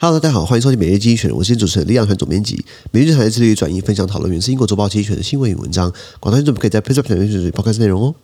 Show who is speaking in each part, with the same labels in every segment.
Speaker 1: 哈喽大家好，欢迎收听每日经济学人，我是主持人李养团总编辑。每日精选致力于转移分享讨论，源自英国周报精选的新闻与文章。广大听众可以在 press up 排看内容哦。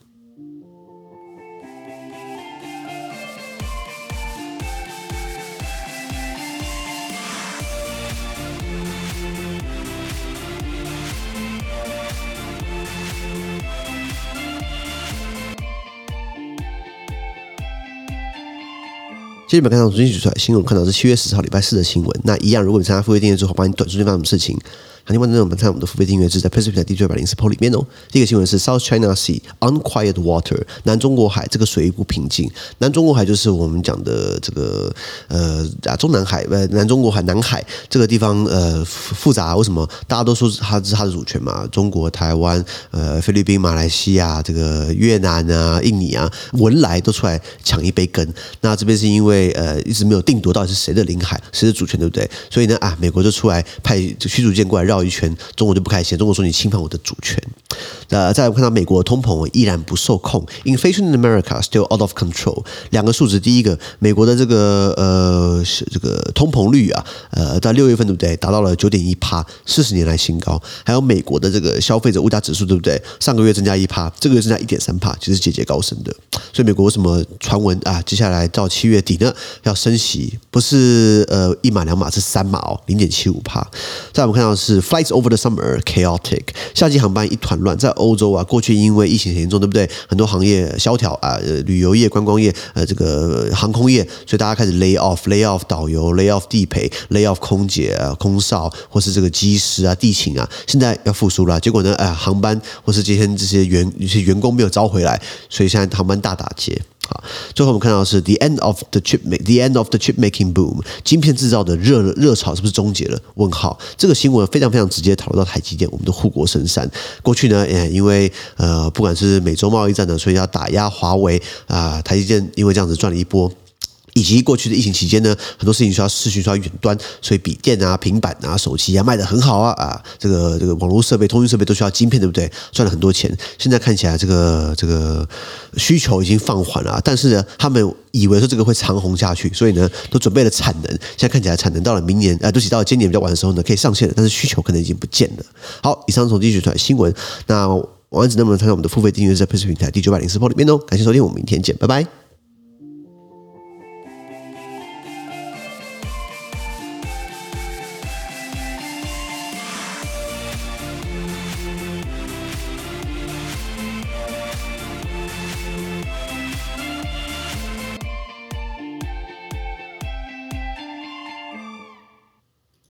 Speaker 1: 今天我们看到最新出来新闻，看到是七月十号礼拜四的新闻。那一样，如果你参加付费订阅之后，帮你短时间发生什么事情？好，另外呢，我们看我们的付费订阅制在 PressPlay 的第九百零四铺里面哦。第一个新闻是 South China Sea Unquiet Water，南中国海这个水域不平静。南中国海就是我们讲的这个呃啊中南海呃南中国海南海这个地方呃复杂，为什么大家都说它是它的主权嘛？中国台湾呃菲律宾马来西亚这个越南啊印尼啊文莱都出来抢一杯羹。那这边是因为呃一直没有定夺到底是谁的领海谁的主权对不对？所以呢啊美国就出来派驱逐舰过来绕。绕一圈，中国就不开心。中国说你侵犯我的主权。那，再来看到美国通膨依然不受控，Inflation in America still out of control。两个数字，第一个，美国的这个呃是这个通膨率啊，呃，在六月份对不对，达到了九点一趴，四十年来新高。还有美国的这个消费者物价指数对不对？上个月增加一趴，这个月增加一点三趴，其实节节高升的。所以美国为什么传闻啊？接下来到七月底呢，要升息，不是呃一码两码，是三码哦，零点七五趴。再我们看到是。Flights over the summer chaotic，夏季航班一团乱。在欧洲啊，过去因为疫情很严重，对不对？很多行业萧条啊，旅游业、观光业，呃，这个航空业，所以大家开始 lay off，lay off 导游，lay off 地陪，lay off 空姐、啊、空少，或是这个机师啊、地勤啊。现在要复苏了，结果呢，哎，航班或是今天这些员有些员工没有招回来，所以现在航班大打打劫。好，最后我们看到是 the end of the chip make，the end of the chip making boom，晶片制造的热热潮是不是终结了？问号。这个新闻非常非常直接讨论到台积电，我们的护国神山。过去呢，呃，因为呃，不管是美洲贸易战呢，所以要打压华为啊，台积电因为这样子赚了一波。以及过去的疫情期间呢，很多事情需要视讯，需要远端，所以笔电啊、平板啊、手机啊卖得很好啊啊，这个这个网络设备、通讯设备都需要晶片，对不对？赚了很多钱。现在看起来这个这个需求已经放缓了，但是呢，他们以为说这个会长红下去，所以呢，都准备了产能。现在看起来产能到了明年，啊，都起到了今年比较晚的时候呢，可以上线了，但是需求可能已经不见了。好，以上从经济学出新闻，那网址能不能参加我们的付费订阅在 PressPlay 平台第九百零四铺里面哦？感谢收听，我们明天见，拜拜。